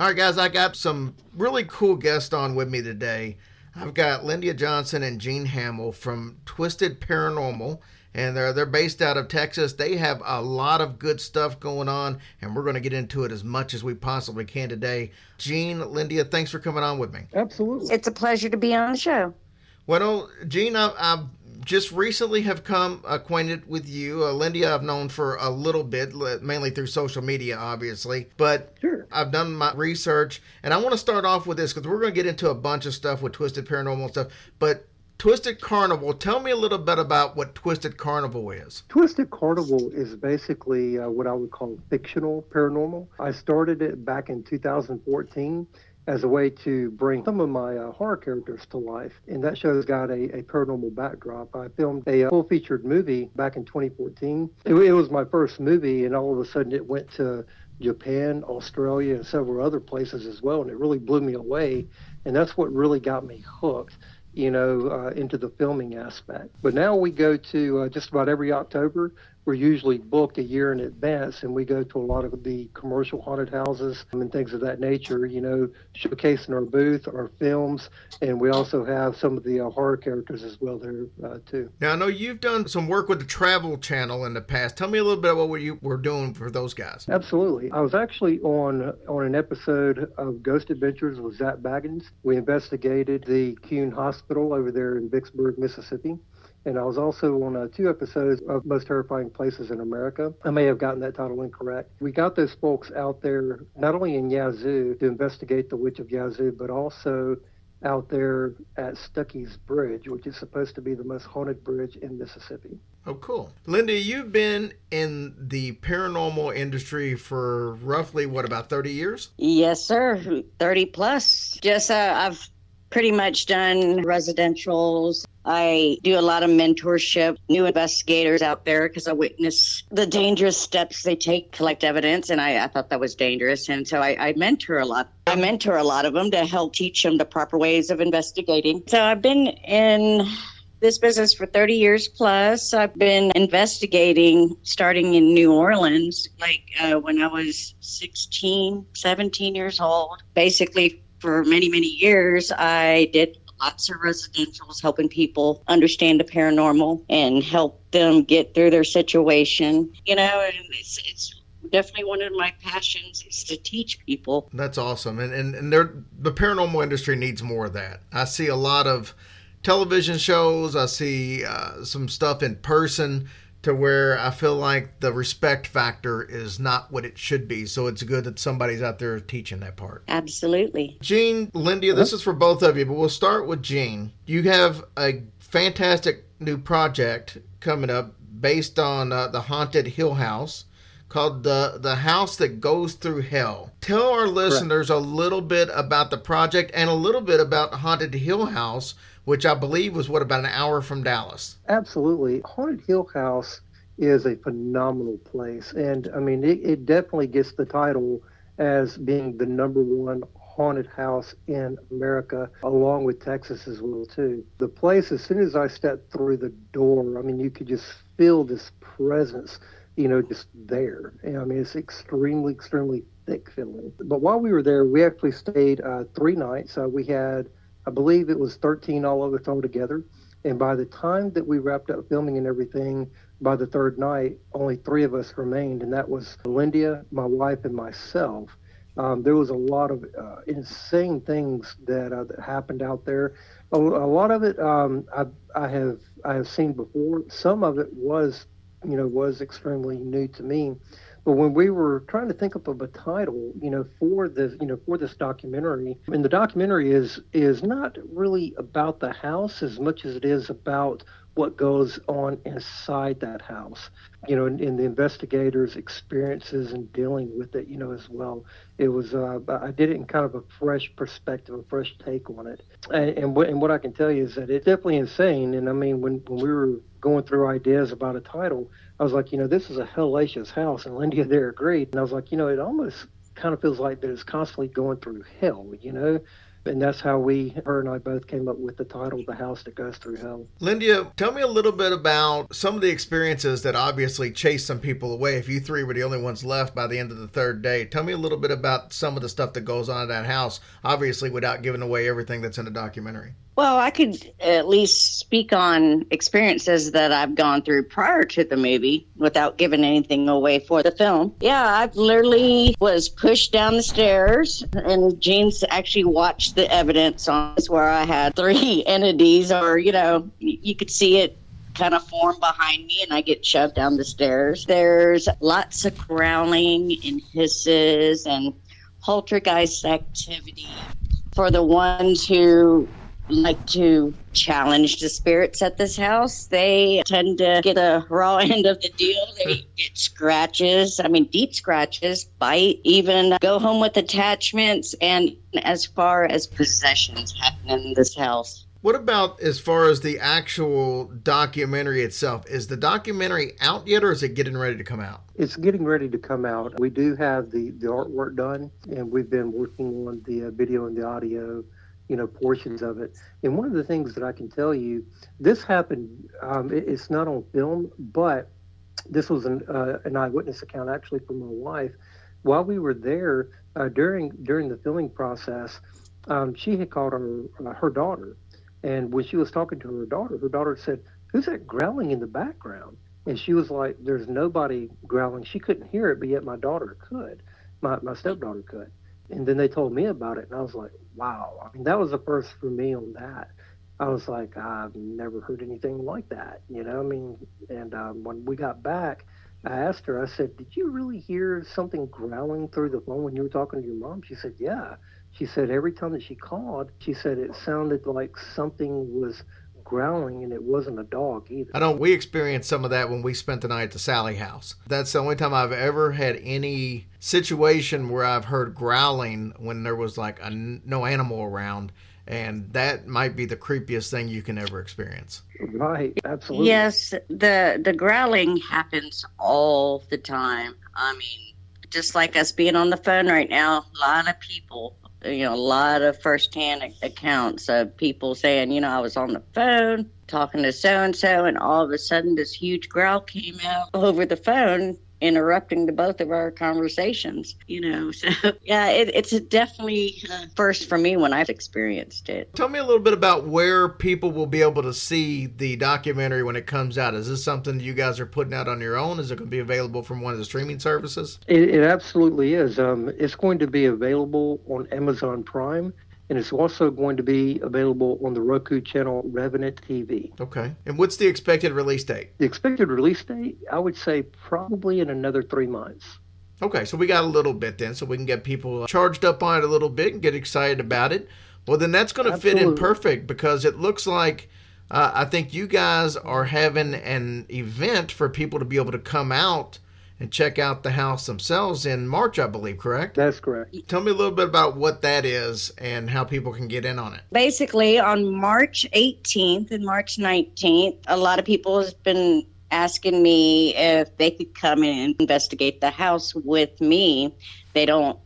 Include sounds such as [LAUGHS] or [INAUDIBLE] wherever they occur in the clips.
All right, guys, I got some really cool guests on with me today. I've got Lyndia Johnson and Gene Hamill from Twisted Paranormal, and they're they're based out of Texas. They have a lot of good stuff going on, and we're going to get into it as much as we possibly can today. Gene, Lyndia, thanks for coming on with me. Absolutely. It's a pleasure to be on the show. Well, Gene, I, I've just recently have come acquainted with you. Uh, Lyndia, I've known for a little bit, mainly through social media, obviously. But Sure. I've done my research, and I want to start off with this because we're going to get into a bunch of stuff with Twisted Paranormal stuff. But Twisted Carnival, tell me a little bit about what Twisted Carnival is. Twisted Carnival is basically uh, what I would call fictional paranormal. I started it back in 2014 as a way to bring some of my uh, horror characters to life. And that show's got a, a paranormal backdrop. I filmed a uh, full featured movie back in 2014. It, it was my first movie, and all of a sudden it went to Japan, Australia, and several other places as well. And it really blew me away. And that's what really got me hooked you know, uh, into the filming aspect. But now we go to uh, just about every October. We're usually booked a year in advance, and we go to a lot of the commercial haunted houses and things of that nature. You know, showcasing our booth, our films, and we also have some of the uh, horror characters as well there uh, too. Now, I know you've done some work with the Travel Channel in the past. Tell me a little bit about what you were doing for those guys. Absolutely. I was actually on on an episode of Ghost Adventures with Zak Bagans. We investigated the Kuhn Hospital over there in Vicksburg, Mississippi. And I was also on uh, two episodes of Most Terrifying Places in America. I may have gotten that title incorrect. We got those folks out there, not only in Yazoo to investigate the Witch of Yazoo, but also out there at Stuckey's Bridge, which is supposed to be the most haunted bridge in Mississippi. Oh, cool. Linda, you've been in the paranormal industry for roughly, what, about 30 years? Yes, sir. 30 plus. Just, uh, I've pretty much done residentials. I do a lot of mentorship, new investigators out there because I witness the dangerous steps they take, collect evidence, and I, I thought that was dangerous. And so I, I mentor a lot. I mentor a lot of them to help teach them the proper ways of investigating. So I've been in this business for 30 years plus. I've been investigating starting in New Orleans, like uh, when I was 16, 17 years old. Basically, for many, many years, I did lots of residentials helping people understand the paranormal and help them get through their situation. You know, and it's, it's definitely one of my passions is to teach people. That's awesome. And, and, and the paranormal industry needs more of that. I see a lot of television shows, I see uh, some stuff in person to where I feel like the respect factor is not what it should be. So it's good that somebody's out there teaching that part. Absolutely. Gene, Lyndia, this is for both of you, but we'll start with Gene. You have a fantastic new project coming up based on uh, the haunted Hill House called the the house that goes through hell. Tell our listeners Correct. a little bit about the project and a little bit about Haunted Hill House which I believe was what about an hour from Dallas. Absolutely, Haunted Hill House is a phenomenal place, and I mean it, it definitely gets the title as being the number one haunted house in America, along with Texas as well too. The place, as soon as I stepped through the door, I mean, you could just feel this presence, you know, just there. And, I mean, it's extremely, extremely thick feeling. But while we were there, we actually stayed uh, three nights. Uh, we had I believe it was 13 all of us together. And by the time that we wrapped up filming and everything, by the third night, only three of us remained, and that was Lyndia, my wife, and myself. Um, there was a lot of uh, insane things that, uh, that happened out there. A, a lot of it um, I, I have I have seen before. Some of it was, you know, was extremely new to me. But when we were trying to think up of a title, you know, for the you know for this documentary, and the documentary is is not really about the house as much as it is about what goes on inside that house, you know, in, the investigators' experiences and dealing with it, you know, as well. It was, uh, I did it in kind of a fresh perspective, a fresh take on it. And, and, what, and what I can tell you is that it's definitely insane. And I mean, when, when we were going through ideas about a title, I was like, you know, this is a hellacious house. And Lyndia there agreed. And I was like, you know, it almost kind of feels like that it's constantly going through hell, you know? And that's how we, her and I both came up with the title, The House That Goes Through Hell. Lindia, tell me a little bit about some of the experiences that obviously chased some people away. If you three were the only ones left by the end of the third day, tell me a little bit about some of the stuff that goes on in that house, obviously without giving away everything that's in the documentary. Well, I could at least speak on experiences that I've gone through prior to the movie without giving anything away for the film. Yeah, I literally was pushed down the stairs, and Gene's actually watched the evidence on this where I had three [LAUGHS] entities, or, you know, you could see it kind of form behind me and I get shoved down the stairs. There's lots of growling and hisses and poltergeist activity for the ones who like to challenge the spirits at this house. They tend to get a raw [LAUGHS] end of the deal. They get scratches, I mean, deep scratches, bite, even go home with attachments, and as far as possessions happen in this house. What about as far as the actual documentary itself? Is the documentary out yet or is it getting ready to come out? It's getting ready to come out. We do have the, the artwork done, and we've been working on the uh, video and the audio you know portions of it. And one of the things that I can tell you, this happened. Um, it, it's not on film, but this was an, uh, an eyewitness account actually from my wife. While we were there uh, during during the filming process, um, she had called her uh, her daughter, and when she was talking to her daughter, her daughter said, "Who's that growling in the background?" And she was like, "There's nobody growling." She couldn't hear it, but yet my daughter could. My my stepdaughter could. And then they told me about it, and I was like, wow. I mean, that was the first for me on that. I was like, I've never heard anything like that, you know. I mean, and um, when we got back, I asked her. I said, "Did you really hear something growling through the phone when you were talking to your mom?" She said, "Yeah." She said every time that she called, she said it sounded like something was growling and it wasn't a dog either. I know we experienced some of that when we spent the night at the Sallie house. That's the only time I've ever had any situation where I've heard growling when there was like a, no animal around. And that might be the creepiest thing you can ever experience. Right, absolutely. Yes, the the growling happens all the time. I mean, just like us being on the phone right now, a lot of people you know, a lot of firsthand accounts of people saying, you know, I was on the phone talking to so and so, and all of a sudden this huge growl came out over the phone interrupting the both of our conversations you know [LAUGHS] so yeah it, it's definitely uh, first for me when i've experienced it. Tell me a little bit about where people will be able to see the documentary when it comes out. Is this something that you guys are putting out on your own? Is it going to be available from one of the streaming services? It, it absolutely is. Um, it's going to be available on amazon prime and it's also going to be available on the Roku channel Revenant TV. Okay. And what's the expected release date? The expected release date, I would say probably in another three months. Okay, so we got a little bit then, so we can get people charged up on it a little bit and get excited about it. Well, then that's going to fit in perfect because it looks like uh, I think you guys are having an event for people to be able to come out and check out the house themselves in March, I believe, correct? That's correct. Tell me a little bit about what that is and how people can get in on it. Basically, on March 18th and March 19th, a lot of people have been asking me if they could come in and investigate the house with me. They don't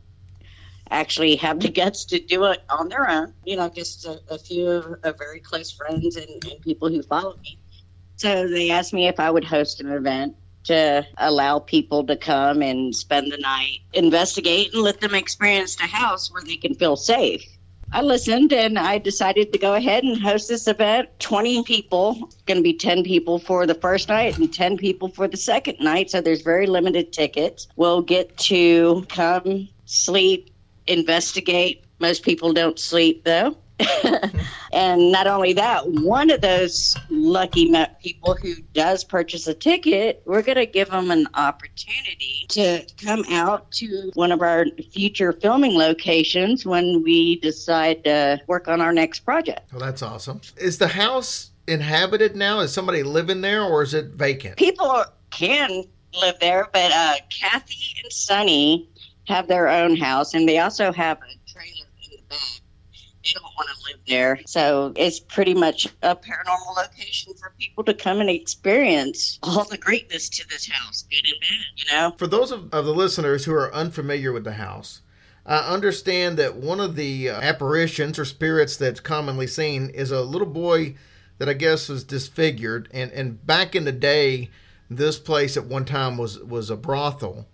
actually have the guts to do it on their own. You know, just a, a few of very close friends and, and people who follow me. So they asked me if I would host an event to allow people to come and spend the night, investigate, and let them experience the house where they can feel safe. I listened and I decided to go ahead and host this event. 20 people, going to be 10 people for the first night and 10 people for the second night. So there's very limited tickets. We'll get to come, sleep, investigate. Most people don't sleep though. [LAUGHS] and not only that, one of those lucky people who does purchase a ticket, we're going to give them an opportunity to come out to one of our future filming locations when we decide to work on our next project. Well, that's awesome. Is the house inhabited now? Is somebody living there or is it vacant? People can live there, but uh, Kathy and Sonny have their own house, and they also have a trailer in the back they don't want to live there. So it's pretty much a paranormal location for people to come and experience all the greatness to this house, good and bad, you know? For those of, of the listeners who are unfamiliar with the house, I understand that one of the uh, apparitions or spirits that's commonly seen is a little boy that I guess was disfigured. And, and back in the day, this place at one time was, was a brothel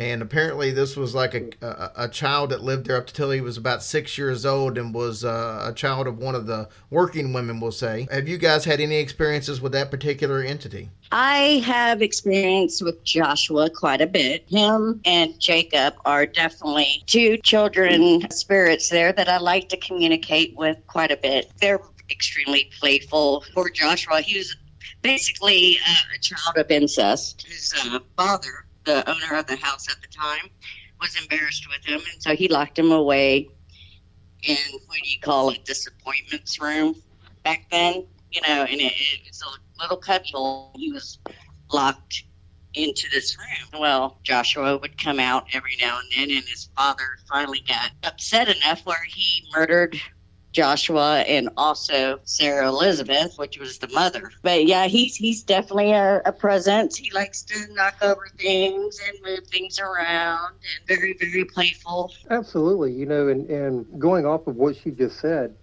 and apparently this was like a, a, a child that lived there up until he was about six years old and was uh, a child of one of the working women we'll say. Have you guys had any experiences with that particular entity? I have experience with joshua quite a bit. Him and jacob are definitely two children spirits there that i like to communicate with quite a bit. They're extremely playful. For joshua he was basically uh, a child of incest. His uh, father the owner of the house at the time was embarrassed with him, and so he locked him away in what do you call it, disappointments room back then. You know, and it, it's a little cubby hole. He was locked into this room. Well, Joshua would come out every now and then, and his father finally got upset enough where he murdered Joshua and also Sarah Elizabeth, which was the mother. But yeah, he's he's definitely a, a presence. He likes to knock over things and move things around and very, very playful. Absolutely. You know, and, and going off of what she just said,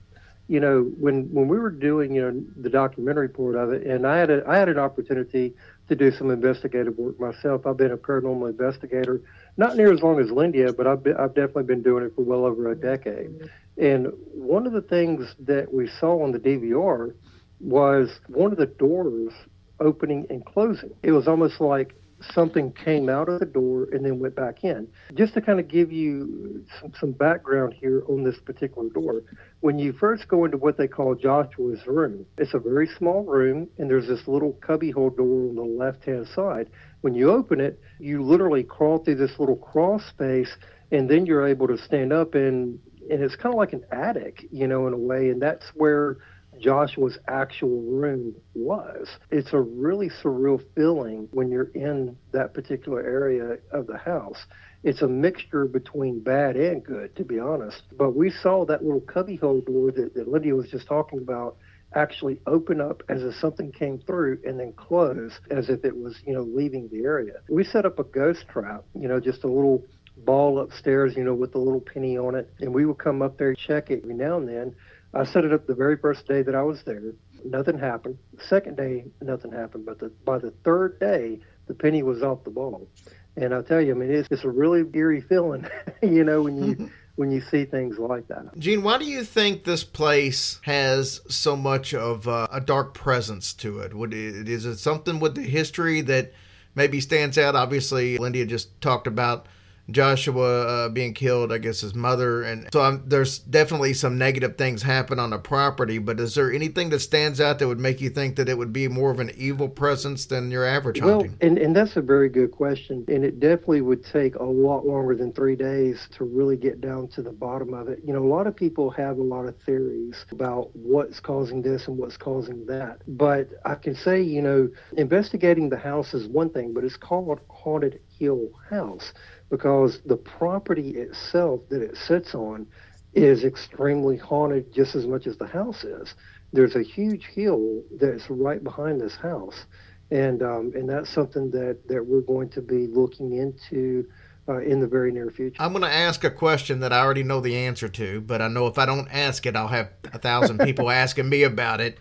you know, when when we were doing, you know, the documentary part of it, and I had a I had an opportunity to do some investigative work myself. I've been a paranormal investigator, not near as long as Lindia, but I've been, I've definitely been doing it for well over a decade. And one of the things that we saw on the DVR was one of the doors opening and closing. It was almost like something came out of the door and then went back in. Just to kind of give you some, some, background here on this particular door, when you first go into what they call Joshua's room, it's a very small room and there's this little cubbyhole door on the left hand side. When you open it, you literally crawl through this little crawl space and then you're able to stand up and and it's kind of like an attic, you know, in a way, and that's where Joshua's actual room was. It's a really surreal feeling when you're in that particular area of the house. It's a mixture between bad and good, to be honest. But we saw that little cubbyhole door that, that Lydia was just talking about actually open up as if something came through and then close as if it was, you know, leaving the area. We set up a ghost trap, you know, just a little ball upstairs, you know, with a little penny on it. And we would come up there, check it every now and then. I set it up the very first day that I was there. Nothing happened. The second day, nothing happened. But the, by the third day, the penny was off the ball. And I tell you, I mean, it's, it's a really eerie feeling, [LAUGHS] you know, when you [LAUGHS] when you see things like that. Gene, why do you think this place has so much of uh, a dark presence to it? Would it? Is it something with the history that maybe stands out? Obviously, Lindia just talked about Joshua uh, being killed, I guess his mother, and so I'm, there's definitely some negative things happen on the property. But is there anything that stands out that would make you think that it would be more of an evil presence than your average well, hunting? and and that's a very good question, and it definitely would take a lot longer than three days to really get down to the bottom of it. You know, a lot of people have a lot of theories about what's causing this and what's causing that, but I can say, you know, investigating the house is one thing, but it's called Haunted Hill House because the property itself that it sits on is extremely haunted just as much as the house is. There's a huge hill that's right behind this house, and um, and that's something that, that we're going to be looking into uh, in the very near future. I'm going to ask a question that I already know the answer to, but I know if I don't ask it, I'll have a thousand people [LAUGHS] asking me about it.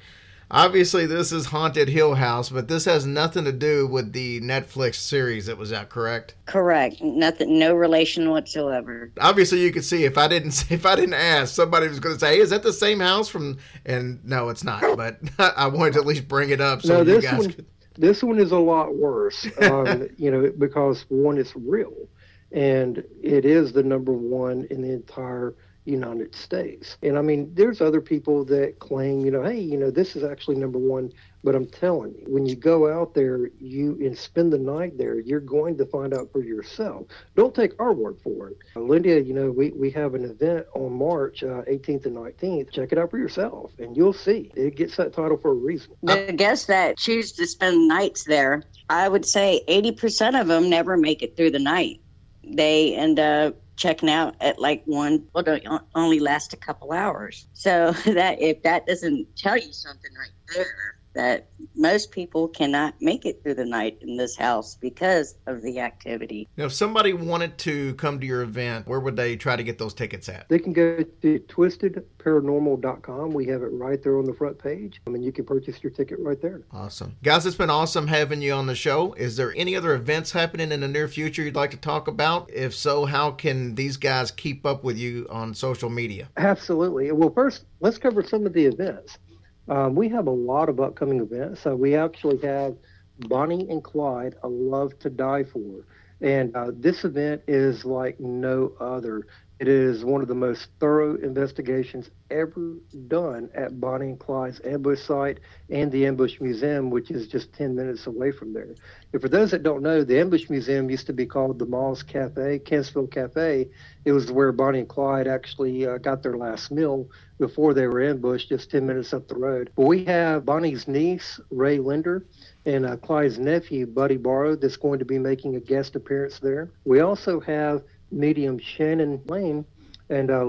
Obviously, this is Haunted Hill House, but this has nothing to do with the Netflix series that was out. Correct? Correct. Nothing. No relation whatsoever. Obviously, you could see if I didn't [LAUGHS] if I didn't ask, somebody was going to say, "Hey, is that the same house from?" And no, it's not. But [LAUGHS] I wanted to at least bring it up so no, you guys one, could. This one is a lot worse, [LAUGHS] um, you know, because one, it's real, and it is the number one in the entire United States. And I mean, there's other people that claim, you know, hey, you know, this is actually number one. But I'm telling you, when you go out there, you and spend the night there, you're going to find out for yourself. Don't take our word for it. Lindia, you know, we, we have an event on March uh, 18th and 19th. Check it out for yourself, and you'll see. It gets that title for a reason. The guests that choose to spend nights there, I would say 80% of them never make it through the night. They end up checking out at like one well only last a couple hours. So [LAUGHS] that if that doesn't tell you something right there that most people cannot make it through the night in this house because of the activity. Now, if somebody wanted to come to your event, where would they try to get those tickets at? They can go to twistedparanormal.com. We have it right there on the front page. I mean, you can purchase your ticket right there. Awesome. Guys, it's been awesome having you on the show. Is there any other events happening in the near future you'd like to talk about? If so, how can these guys keep up with you on social media? Absolutely. Well, first, let's cover some of the events. Um, we have a lot of upcoming events. So we actually have Bonnie and Clyde, A Love to Die For. And uh, this event is like no other. It is one of the most thorough investigations ever done at Bonnie and Clyde's ambush site and the Ambush Museum, which is just 10 minutes away from there. And for those that don't know, the Ambush Museum used to be called the Moss Cafe, Kentsville Cafe. It was where Bonnie and Clyde actually uh, got their last meal before they were ambushed, just 10 minutes up the road. But we have Bonnie's niece, Rhea Linder, and uh, Clyde's nephew, Buddy Barrow, that's going to be making a guest appearance there. We also have medium Shannon Lane and uh,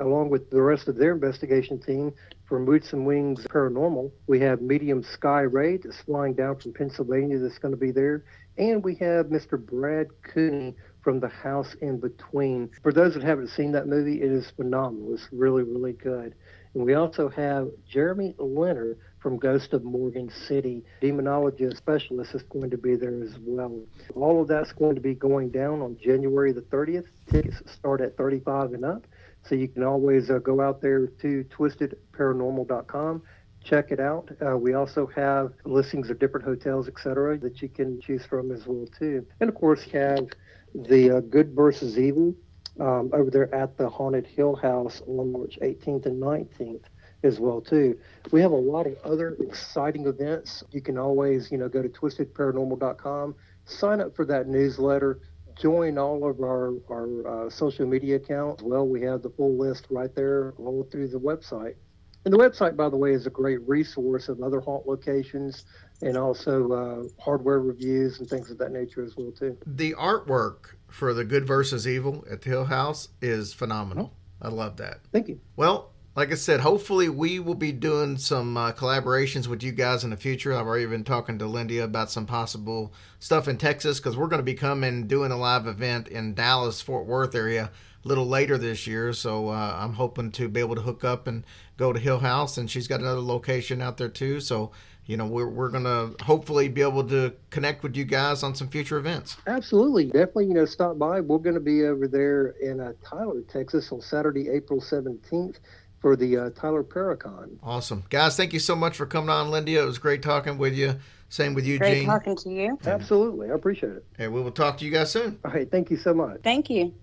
along with the rest of their investigation team from Roots and Wings Paranormal. We have medium Sky Ray that's flying down from Pennsylvania that's going to be there. And we have Mr. Brad Cooney from The House in Between. For those that haven't seen that movie, it is phenomenal. It's really, really good. And we also have Jeremy Leonard from Ghost of Morgan City. Demonologist specialist is going to be there as well. All of that's going to be going down on January the 30th. Tickets start at 35 and up. So you can always uh, go out there to twistedparanormal.com, check it out. Uh, we also have listings of different hotels, etc., that you can choose from as well too. And of course, have the uh, Good versus Evil um, over there at the Haunted Hill House on March 18th and 19th as well too. We have a lot of other exciting events. You can always, you know, go to twistedparanormal.com, sign up for that newsletter, join all of our our uh, social media accounts. Well, we have the full list right there all through the website. And the website, by the way, is a great resource of other haunt locations and also uh, hardware reviews and things of that nature as well too. The artwork for the Good versus Evil at the Hill House is phenomenal. I love that. Thank you. Well, like I said, hopefully we will be doing some uh, collaborations with you guys in the future. I've already been talking to Lindy about some possible stuff in Texas because we're going to be coming doing a live event in Dallas, Fort Worth area a little later this year. So uh, I'm hoping to be able to hook up and go to Hill House, and she's got another location out there too. So you know we're, we're gonna hopefully be able to connect with you guys on some future events absolutely definitely you know stop by we're going to be over there in uh, tyler texas on saturday april 17th for the uh, Tyler Paracon. Awesome. Guys, thank you so much for coming on, Lindy. It was great talking with you. Same with you, Great Gene. talking to you. Absolutely. I appreciate it. And we will talk to you guys soon. All right. Thank you so much. Thank you.